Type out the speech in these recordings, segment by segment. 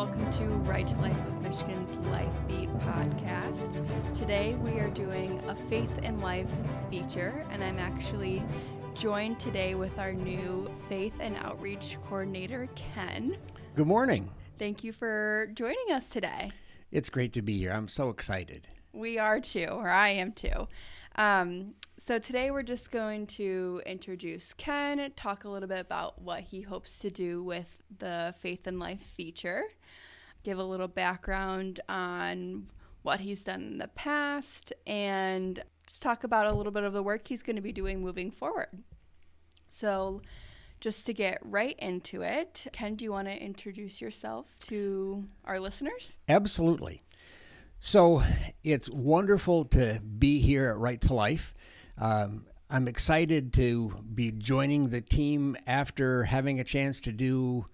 welcome to Right to Life of Michigan's Life Beat podcast. Today we are doing a Faith in Life feature, and I'm actually joined today with our new Faith and Outreach Coordinator, Ken. Good morning. Thank you for joining us today. It's great to be here. I'm so excited. We are too, or I am too. Um, so today we're just going to introduce Ken, talk a little bit about what he hopes to do with the Faith in Life feature, give a little background on what he's done in the past, and just talk about a little bit of the work he's going to be doing moving forward. So, just to get right into it, Ken, do you want to introduce yourself to our listeners? Absolutely. So, it's wonderful to be here at Right to Life. Um, I'm excited to be joining the team after having a chance to do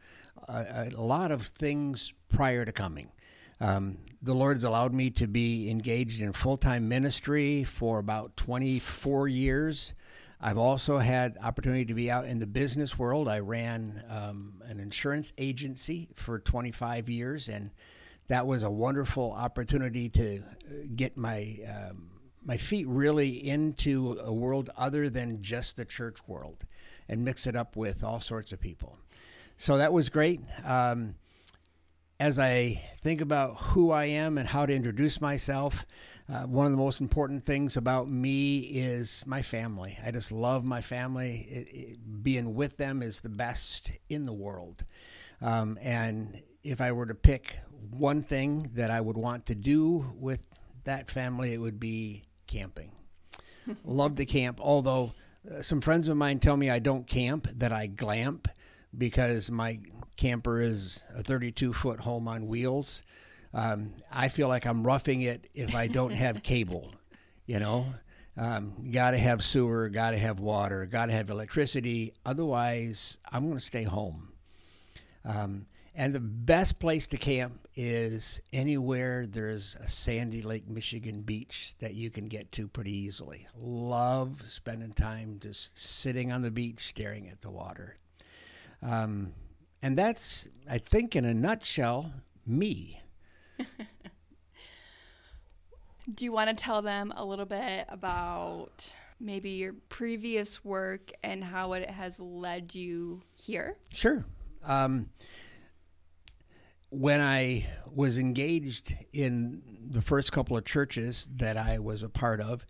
a, a lot of things prior to coming. Um, the Lord's allowed me to be engaged in full time ministry for about 24 years. I've also had opportunity to be out in the business world. I ran um, an insurance agency for 25 years, and that was a wonderful opportunity to get my um, my feet really into a world other than just the church world, and mix it up with all sorts of people. So that was great. Um, as I think about who I am and how to introduce myself, uh, one of the most important things about me is my family. I just love my family. It, it, being with them is the best in the world. Um, and if I were to pick one thing that I would want to do with that family, it would be camping. love to camp, although uh, some friends of mine tell me I don't camp, that I glamp because my camper is a 32 foot home on wheels. Um, I feel like I'm roughing it if I don't have cable, you know. Um, got to have sewer, got to have water, got to have electricity. Otherwise, I'm going to stay home. Um, and the best place to camp is anywhere there's a sandy Lake Michigan beach that you can get to pretty easily. Love spending time just sitting on the beach staring at the water. Um, and that's, I think, in a nutshell, me. Do you want to tell them a little bit about maybe your previous work and how it has led you here? Sure. Um, when I was engaged in the first couple of churches that I was a part of,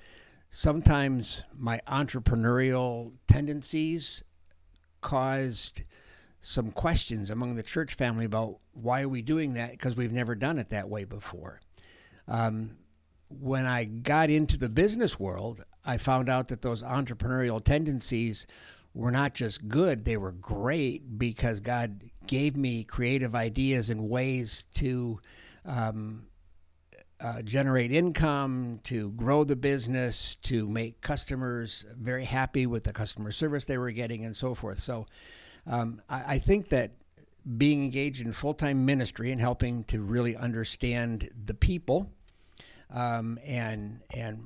sometimes my entrepreneurial tendencies caused some questions among the church family about why are we doing that because we've never done it that way before. Um, when I got into the business world, I found out that those entrepreneurial tendencies were not just good, they were great because God gave me creative ideas and ways to um, uh, generate income, to grow the business, to make customers very happy with the customer service they were getting, and so forth. So um, I, I think that being engaged in full time ministry and helping to really understand the people um, and and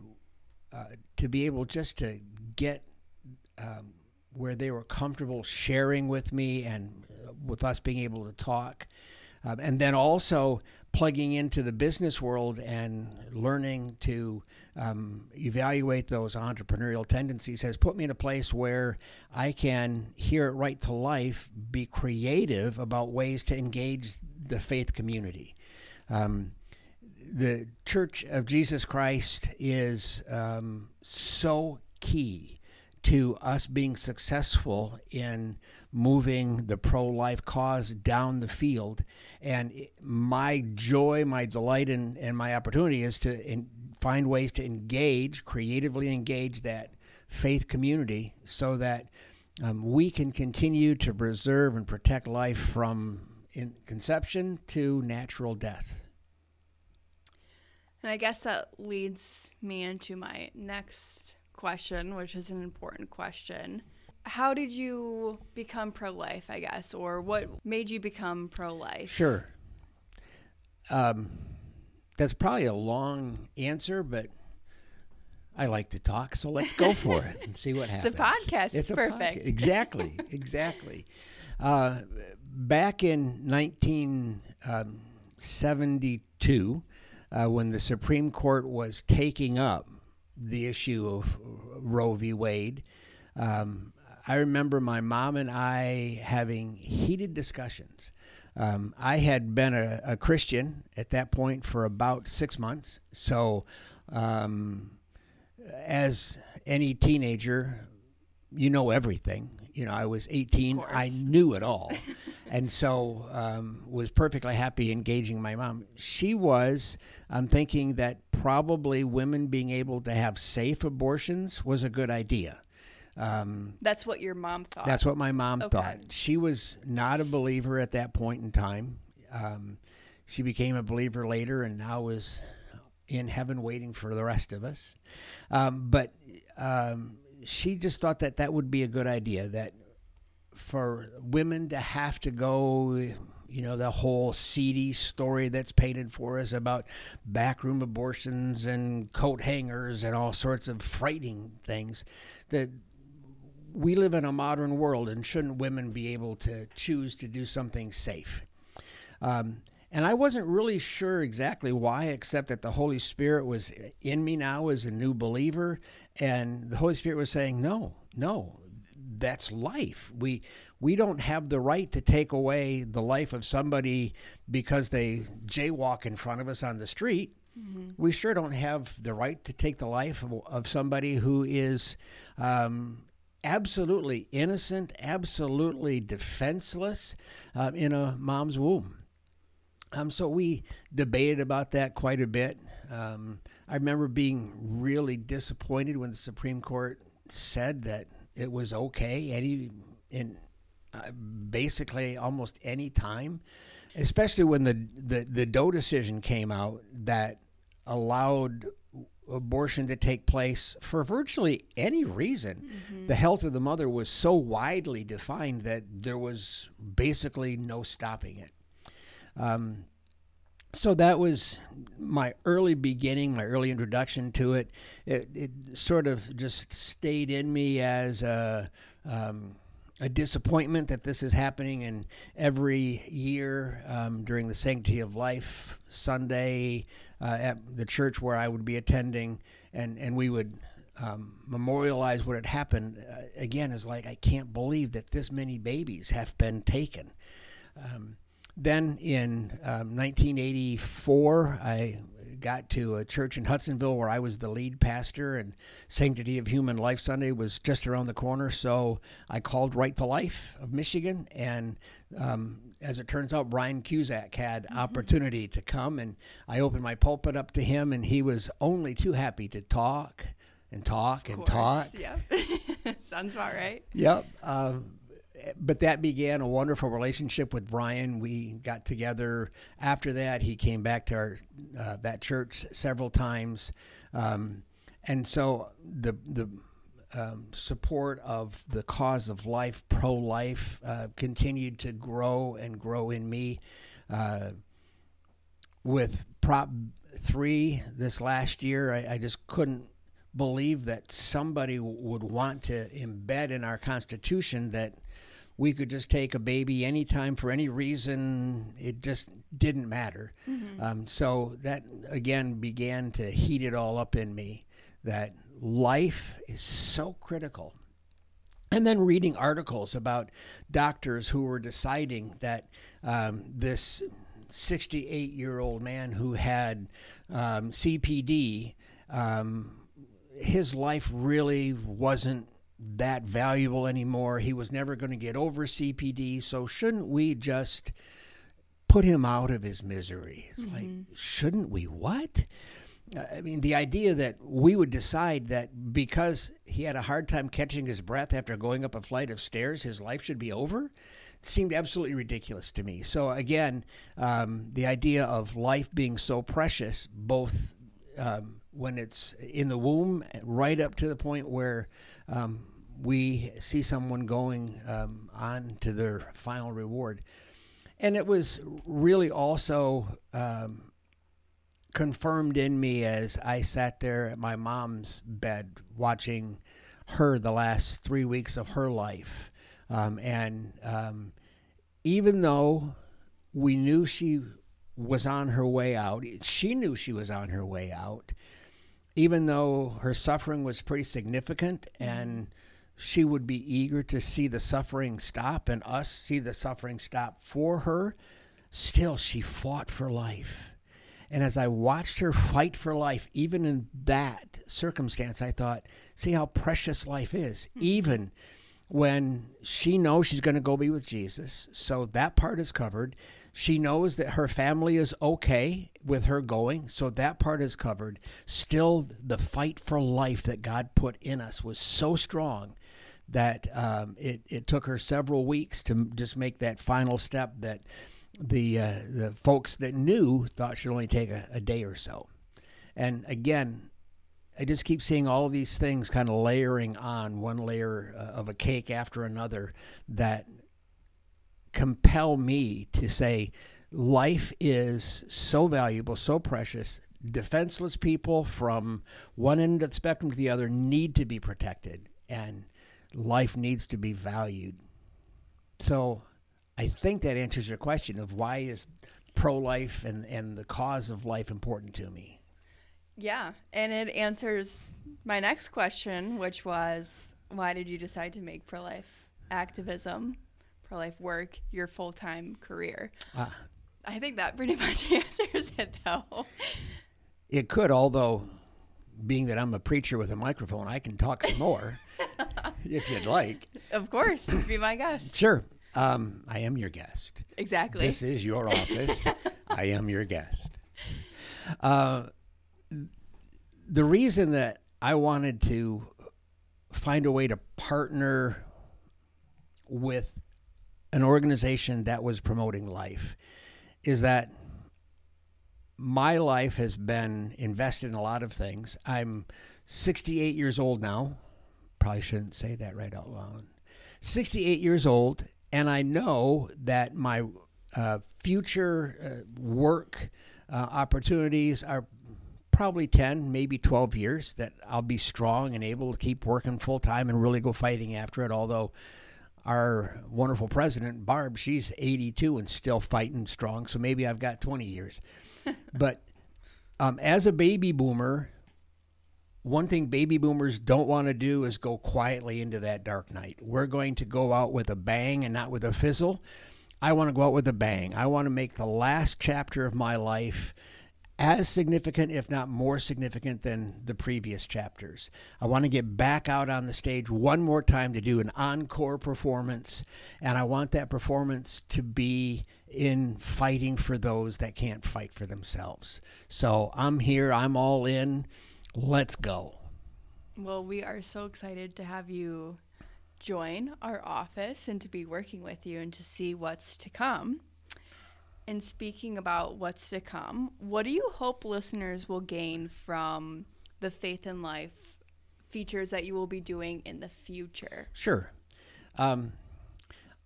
uh, to be able just to get um, where they were comfortable sharing with me and uh, with us being able to talk. Um, and then also plugging into the business world and learning to um, evaluate those entrepreneurial tendencies has put me in a place where I can hear it right to life, be creative about ways to engage the faith community. Um, the Church of Jesus Christ is um, so key to us being successful in moving the pro life cause down the field. And my joy, my delight, and, and my opportunity is to in, find ways to engage, creatively engage that faith community so that um, we can continue to preserve and protect life from conception to natural death. And I guess that leads me into my next question, which is an important question. How did you become pro life, I guess, or what made you become pro life? Sure. Um, that's probably a long answer, but I like to talk, so let's go for it and see what happens. it's a podcast. It's, perfect. Podca- exactly, exactly. Uh, back in 19 um, 72, uh, when the Supreme Court was taking up the issue of Roe v. Wade, um, I remember my mom and I having heated discussions. Um, I had been a, a, Christian at that point for about six months. So, um, as any teenager, you know everything. You know, I was 18, I knew it all. and so um, was perfectly happy engaging my mom. She was I'm thinking that probably women being able to have safe abortions was a good idea. Um, that's what your mom thought. That's what my mom okay. thought. She was not a believer at that point in time. Um, she became a believer later, and now is in heaven waiting for the rest of us. Um, but um, she just thought that that would be a good idea. That for women to have to go you know the whole seedy story that's painted for us about backroom abortions and coat hangers and all sorts of frightening things that we live in a modern world, and shouldn't women be able to choose to do something safe? Um, and I wasn't really sure exactly why, except that the Holy Spirit was in me now as a new believer, and the Holy Spirit was saying, "No, no, that's life. We we don't have the right to take away the life of somebody because they jaywalk in front of us on the street. Mm-hmm. We sure don't have the right to take the life of, of somebody who is um, absolutely innocent, absolutely defenseless uh, in a mom's womb. Um, so we debated about that quite a bit. Um, I remember being really disappointed when the Supreme Court said that it was okay any in uh, basically almost any time, especially when the, the the Doe decision came out that allowed abortion to take place for virtually any reason. Mm-hmm. The health of the mother was so widely defined that there was basically no stopping it. Um, so that was my early beginning, my early introduction to it. It, it sort of just stayed in me as a, um, a disappointment that this is happening. And every year um, during the Sanctity of Life Sunday, uh, at the church where I would be attending, and, and we would um, memorialize what had happened. Uh, again, is like, I can't believe that this many babies have been taken. Um, then in um, 1984, I got to a church in Hudsonville where I was the lead pastor, and Sanctity of Human Life Sunday was just around the corner. So I called Right to Life of Michigan, and um, as it turns out, Brian Cusack had mm-hmm. opportunity to come, and I opened my pulpit up to him, and he was only too happy to talk and talk and talk. Yep, sounds about right. Yep. Uh, but that began a wonderful relationship with Brian. We got together after that. He came back to our uh, that church several times, um, and so the the um, support of the cause of life, pro life, uh, continued to grow and grow in me. Uh, with Prop 3 this last year, I, I, just couldn't believe that somebody would want to embed in our Constitution that we could just take a baby anytime for any reason. It just didn't matter. Mm-hmm. Um, so that, again, began to heat it all up in me that life is so critical. And then reading articles about doctors who were deciding that um, this 68 year old man who had um, CPD, um, his life really wasn't that valuable anymore. He was never going to get over CPD. So, shouldn't we just put him out of his misery? It's mm-hmm. like, shouldn't we what? I mean, the idea that we would decide that because he had a hard time catching his breath after going up a flight of stairs, his life should be over seemed absolutely ridiculous to me. So, again, um, the idea of life being so precious, both um, when it's in the womb, right up to the point where um, we see someone going um, on to their final reward. And it was really also um, confirmed in me as I sat there at my mom's bed watching her the last three weeks of her life. Um, and um, even though we knew she was on her way out. She knew she was on her way out, even though her suffering was pretty significant and she would be eager to see the suffering stop and us see the suffering stop for her. Still, she fought for life. And as I watched her fight for life, even in that circumstance, I thought, see how precious life is, mm-hmm. even when she knows she's going to go be with Jesus. So that part is covered. She knows that her family is okay with her going. So that part is covered. Still, the fight for life that God put in us was so strong that um, it, it took her several weeks to just make that final step that the uh, the folks that knew thought should only take a, a day or so. And again, I just keep seeing all these things kind of layering on one layer uh, of a cake after another that compel me to say life is so valuable, so precious. Defenseless people from one end of the spectrum to the other need to be protected, and life needs to be valued. So I think that answers your question of why is pro life and, and the cause of life important to me. Yeah, and it answers my next question, which was why did you decide to make pro life activism, pro life work your full time career? Ah. I think that pretty much answers it, though. It could, although being that I'm a preacher with a microphone, I can talk some more if you'd like. Of course, be my guest. Sure. Um, I am your guest. Exactly. This is your office. I am your guest. Uh, the reason that I wanted to find a way to partner with an organization that was promoting life is that my life has been invested in a lot of things. I'm 68 years old now. Probably shouldn't say that right out loud. 68 years old, and I know that my uh, future uh, work uh, opportunities are probably 10, maybe 12 years that I'll be strong and able to keep working full time and really go fighting after it. Although our wonderful president, Barb, she's 82 and still fighting strong. So maybe I've got 20 years. but um, as a baby boomer, one thing baby boomers don't want to do is go quietly into that dark night. We're going to go out with a bang and not with a fizzle. I want to go out with a bang. I want to make the last chapter of my life as significant, if not more significant, than the previous chapters. I want to get back out on the stage one more time to do an encore performance, and I want that performance to be in fighting for those that can't fight for themselves. So I'm here, I'm all in. Let's go. Well, we are so excited to have you join our office and to be working with you and to see what's to come. And speaking about what's to come, what do you hope listeners will gain from the Faith in Life features that you will be doing in the future? Sure. Um,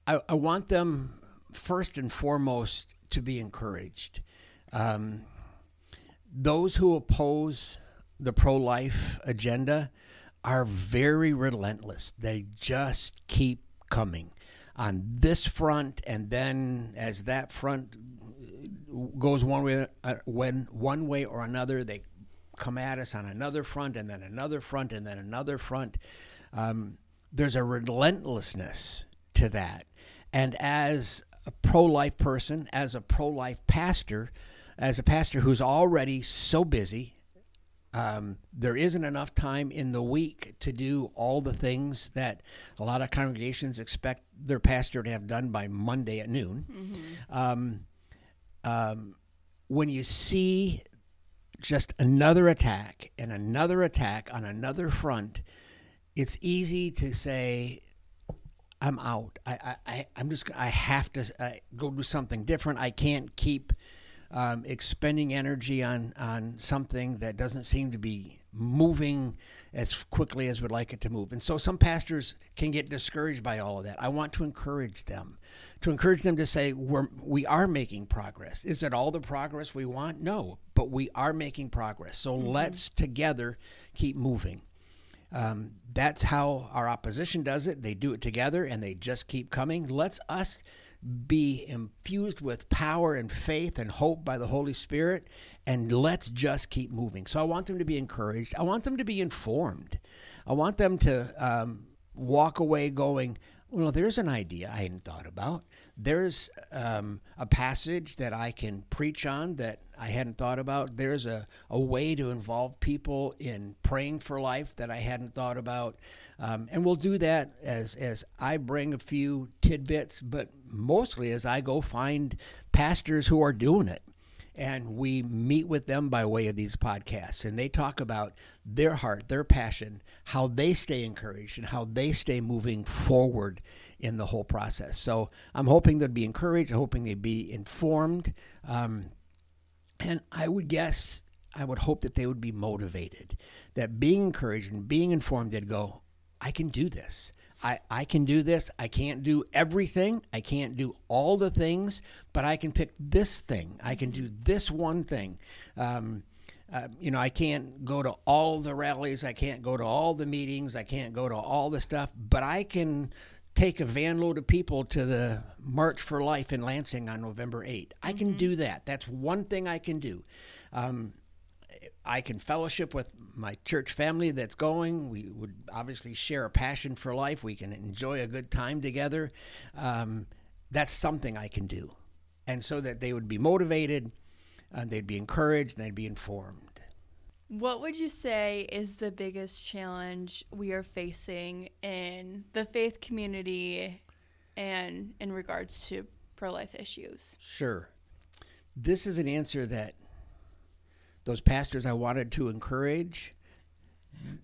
I, I, want them first and foremost to be encouraged. Um, those who oppose the pro life agenda are very relentless. They just keep coming on this front, and then as that front goes one way, uh, when one way or another, they come at us on another front, and then another front, and then another front. Um, there's a relentlessness to that, and as a pro life person, as a pro life pastor, as a pastor who's already so busy um, there isn't enough time in the week to do all the things that a lot of congregations expect their pastor to have done by Monday at noon. Mm-hmm. Um, um, when you see just another attack and another attack on another front, it's easy to say, I'm out. I, I, I'm just, I have to uh, go do something different. I can't keep um, expending energy on, on something that doesn't seem to be moving as quickly as we'd like it to move. And so some pastors can get discouraged by all of that. I want to encourage them, to encourage them to say, We're, we are making progress. Is it all the progress we want? No, but we are making progress. So mm-hmm. let's together keep moving. Um, that's how our opposition does it. They do it together and they just keep coming. Let's us be infused with power and faith and hope by the Holy Spirit, and let's just keep moving. So I want them to be encouraged. I want them to be informed. I want them to um, walk away going, well, there's an idea I hadn't thought about. There's um, a passage that I can preach on that I hadn't thought about. There's a, a way to involve people in praying for life that I hadn't thought about. Um, and we'll do that as, as I bring a few tidbits, but mostly as I go find pastors who are doing it and we meet with them by way of these podcasts and they talk about their heart their passion how they stay encouraged and how they stay moving forward in the whole process so i'm hoping they'd be encouraged hoping they'd be informed um, and i would guess i would hope that they would be motivated that being encouraged and being informed they'd go i can do this I, I can do this. I can't do everything. I can't do all the things, but I can pick this thing. I can do this one thing. Um, uh, you know, I can't go to all the rallies. I can't go to all the meetings. I can't go to all the stuff, but I can take a van load of people to the March for Life in Lansing on November 8th. I can mm-hmm. do that. That's one thing I can do. Um, I can fellowship with my church family that's going. We would obviously share a passion for life. We can enjoy a good time together. Um, that's something I can do. And so that they would be motivated, and they'd be encouraged, and they'd be informed. What would you say is the biggest challenge we are facing in the faith community and in regards to pro life issues? Sure. This is an answer that those pastors I wanted to encourage,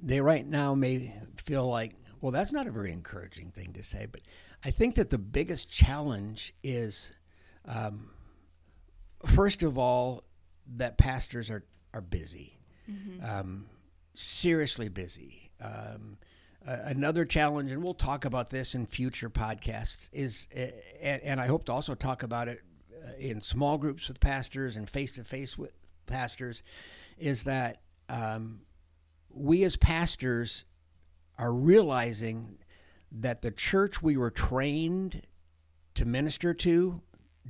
they right now may feel like, well, that's not a very encouraging thing to say. But I think that the biggest challenge is, um, first of all, that pastors are, are busy, mm-hmm. um, seriously busy. Um, uh, another challenge, and we'll talk about this in future podcasts, is, uh, and, and, I hope to also talk about it uh, in small groups with pastors and face to face with pastors is that um, we as pastors are realizing that the church we were trained to minister to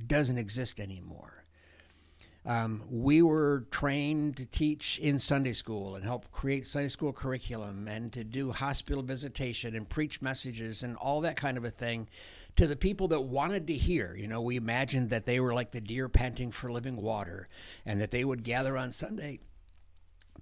doesn't exist anymore. Um, we were trained to teach in Sunday school and help create Sunday school curriculum and to do hospital visitation and preach messages and all that kind of a thing to the people that wanted to hear. You know, we imagined that they were like the deer panting for living water and that they would gather on Sunday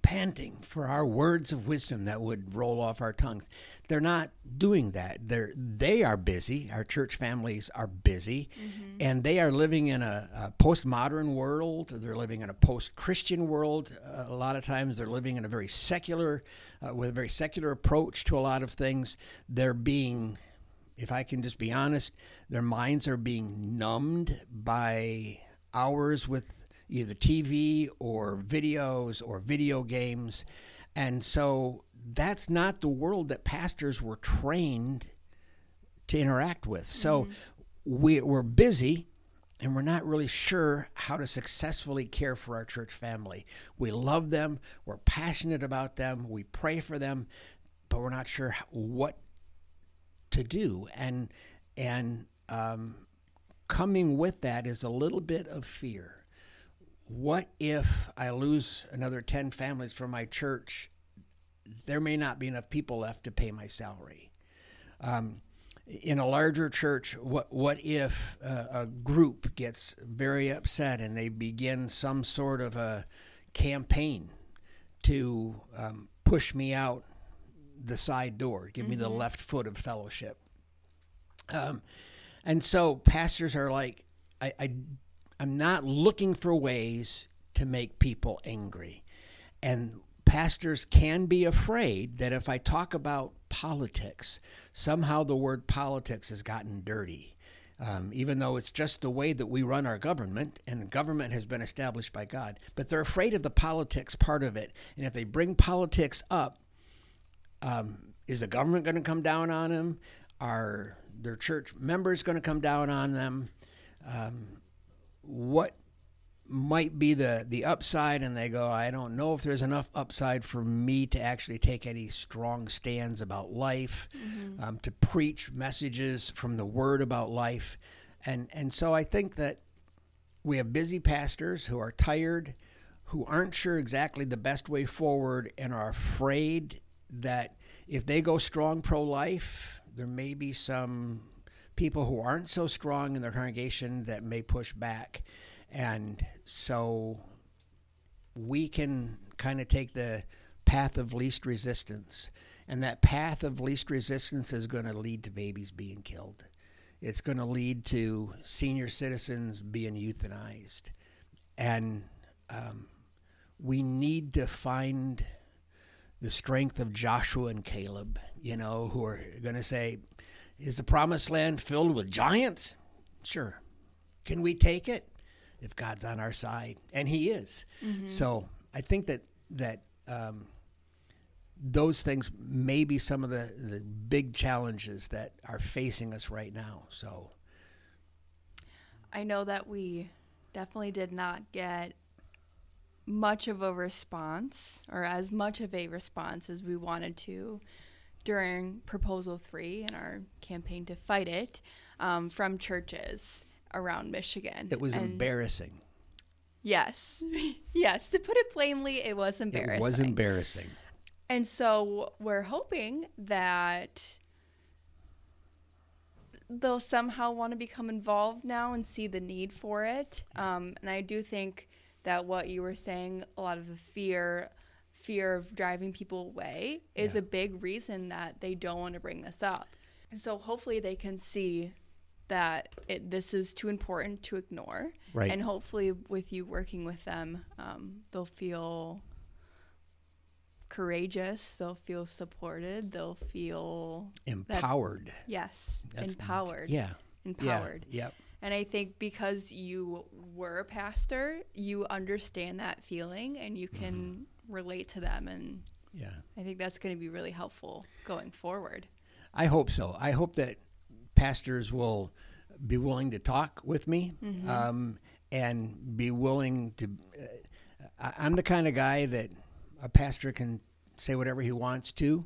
panting for our words of wisdom that would roll off our tongues. They're not doing that. They're they are busy. Our church families are busy, mm-hmm. and they are living in a, a, postmodern world. They're living in a post-Christian world. Uh, a lot of times, they're living in a very secular, uh, with a very secular approach to a lot of things. They're being if I can just be honest, their minds are being numbed by hours with either TV or videos or video games. And so that's not the world that pastors were trained to interact with. So mm-hmm. we, we're busy and we're not really sure how to successfully care for our church family. We love them, we're passionate about them, we pray for them, but we're not sure what to do, and and um, coming with that is a little bit of fear. What if I lose another ten families from my church? There may not be enough people left to pay my salary. Um, in a larger church, what what if uh, a group gets very upset and they begin some sort of a campaign to um, push me out the side door, give mm-hmm. me the mm-hmm. left foot of fellowship. Um, and so pastors are like, I, I, I'm not looking for ways to make people angry. And pastors can be afraid that if I talk about politics, somehow the word politics has gotten dirty. Um, even though it's just the way that we run our government, and government has been established by God. But they're afraid of the politics part of it. And if they bring politics up, um, is the government going to come down on them? Are their church members going to come down on them? Um, what might be the the upside and they go i don't know if there's enough upside for me to actually take any strong stands about life mm-hmm. um, to preach messages from the word about life And and so I think that we have busy pastors who are tired, who aren't sure exactly the best way forward, and are afraid that if they go strong pro life, there may be some people who aren't so strong in their congregation that may push back. And so we can kind of take the path of least resistance. And that path of least resistance is going to lead to babies being killed. It's going to lead to senior citizens being euthanized. And um, we need to find the strength of Joshua and Caleb, you know, who are going to say, Is the promised land filled with giants? Sure. Can we take it? If God's on our side. And He is. Mm-hmm. So I think that, that, um, those things may be some of the, the big challenges that are facing us right now. So I know that we definitely did not get much of a response or as much of a response as we wanted to during proposal three in our campaign to fight it um, from churches around Michigan. It was and embarrassing. Yes. yes. To put it plainly, it was embarrassing. It was embarrassing. And so we're hoping that they'll somehow want to become involved now and see the need for it. Um, and I do think that what you were saying, a lot of the fear fear of driving people away is yeah. a big reason that they don't want to bring this up. And so hopefully they can see that it, this is too important to ignore. Right. And hopefully with you working with them, um, they'll feel courageous. They'll feel supported. They'll feel empowered. That, yes, That's, empowered. Yeah. Empowered. Yeah. Yep. And I think because you were a pastor, you understand that feeling and you can mm-hmm. Relate to them. And yeah, I think that's going to be really helpful going forward. I hope so. I hope that pastors will be willing to talk with me mm-hmm. um, and be willing to. Uh, I'm the kind of guy that a pastor can say whatever he wants to.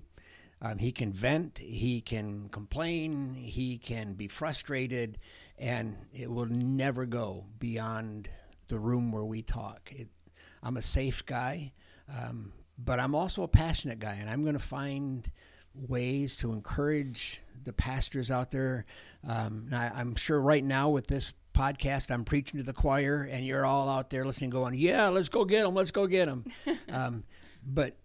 Um, he can vent, he can complain, he can be frustrated, and it will never go beyond the room where we talk. It, I'm a safe guy, um, but I'm also a passionate guy, and I'm going to find ways to encourage the pastors out there. Um, I, am sure right now with this podcast, I'm preaching to the choir, and you're all out there listening, going, "Yeah, let's go get them, let's go get them." um, but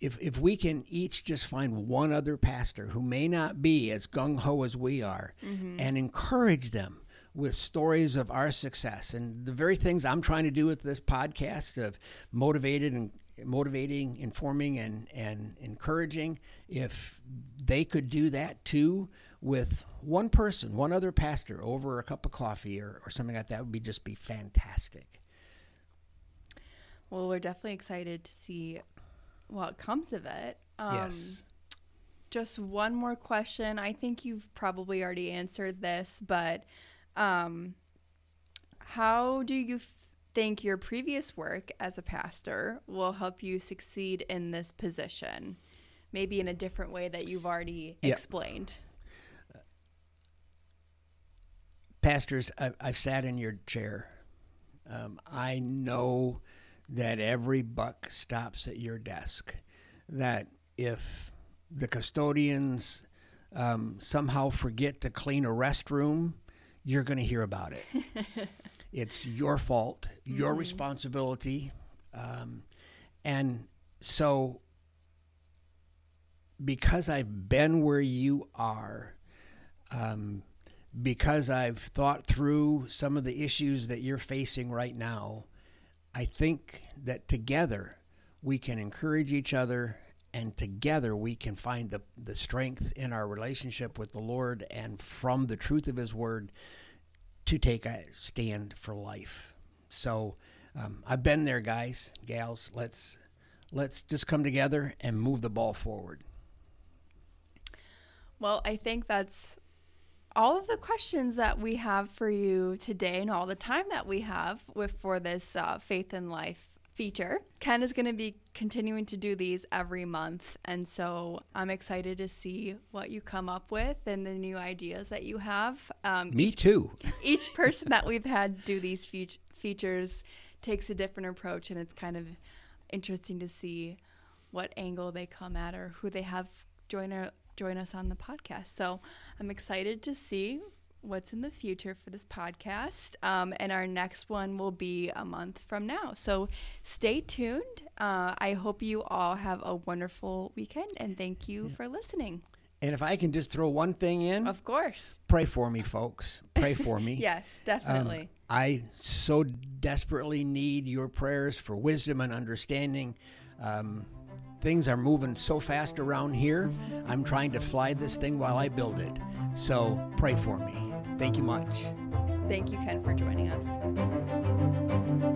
if if we can each just find one other pastor who may not be as gung ho as we are, mm-hmm. and encourage them with stories of our success and the very things I'm trying to do with this podcast of motivated and motivating, informing, and and encouraging. If they could do that too with one person, one other pastor over a cup of coffee or, or something like that, would be just be fantastic. Well, we're definitely excited to see what comes of it. Um, yes. Just one more question. I think you've probably already answered this, but um, how do you think your previous work as a pastor will help you succeed in this position? Maybe in a different way that you've already yep. explained. Pastors, I've, I've, sat in your chair. Um, I know that every buck stops at your desk. That if the custodians um, somehow forget to clean a restroom, you're going to hear about it. it's your fault, your mm-hmm. responsibility. Um, and so, because I've been where you are, um, because I've thought through some of the issues that you're facing right now, I think that together we can encourage each other and together we can find the, the strength in our relationship with the Lord and from the truth of His Word to take a stand for life. So um, I've been there, guys, gals. Let's let's just come together and move the ball forward. Well, I think that's all of the questions that we have for you today and all the time that we have with for this uh, faith in life feature. Ken is going to be continuing to do these every month. And so I'm excited to see what you come up with and the new ideas that you have. Um, Me each, too. each person that we've had do these fe- features takes a different approach, and it's kind of interesting to see what angle they come at or who they have join, our, join us on the podcast. So I'm excited to see what's in the future for this podcast. Um, and our next one will be a month from now. So stay tuned. Uh, I hope you all have a wonderful weekend and thank you yeah. for listening. And if I can just throw one thing in, of course, pray for me, folks. Pray for me. yes, definitely. Um, I so desperately need your prayers for wisdom and understanding. Um, things are moving so fast around here. I'm trying to fly this thing while I build it. So pray for me. Thank you much. Thank you, Ken, for joining us.